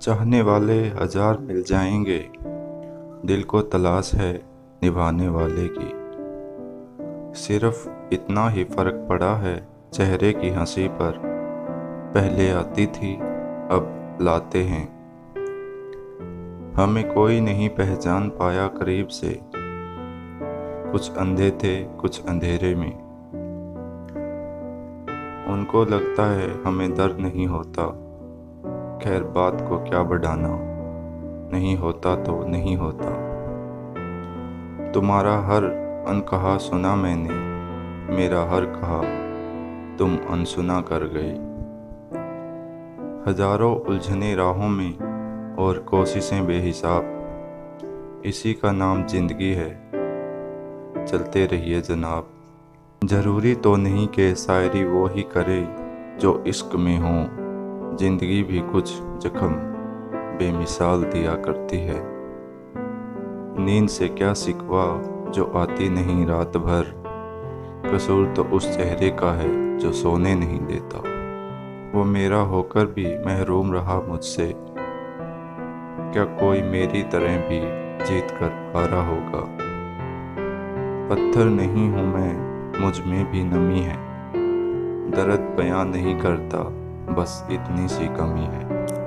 चाहने वाले हज़ार मिल जाएँगे। दिल को तलाश है निभाने वाले की। सिर्फ़ इतना ही फ़र्क पड़ा है चेहरे की हँसी पर। पहले आती थी, अब लाते हैं। हमें कोई नहीं पहचान पाया करीब से। कुछ अंधे थे कुछ अंधेरे में। उनको लगता है हमें दर्द नहीं होता। खैर, बात को क्या बढ़ाना? नहीं होता तो नहीं होता। तुम्हारा हर अनकहा सुना मैंने, मेरा हर कहा तुम अनसुना कर गई। हज़ारों उलझने राहों में और कोशिशें बेहिसाब, इसी का नाम ज़िंदगी है। चलते रहिए जनाब। ज़रूरी तो नहीं कि शायरी वो ही करे, जो इश्क में हो। ज़िंदगी भी कुछ जख्म, बेमिसाल दिया करती है। नींद से क्या सिकवा जो आती नहीं रात भर? कसूर तो उस चेहरे का है जो सोने नहीं देता। वो मेरा होकर भी महरूम रहा मुझसे। क्या कोई मेरी तरह भी जीत कर आ रहा होगा? पत्थर नहीं हूँ मैं, मुझमें भी नमी है। दर्द बयां नहीं करता। बस इतनी सी कमी है।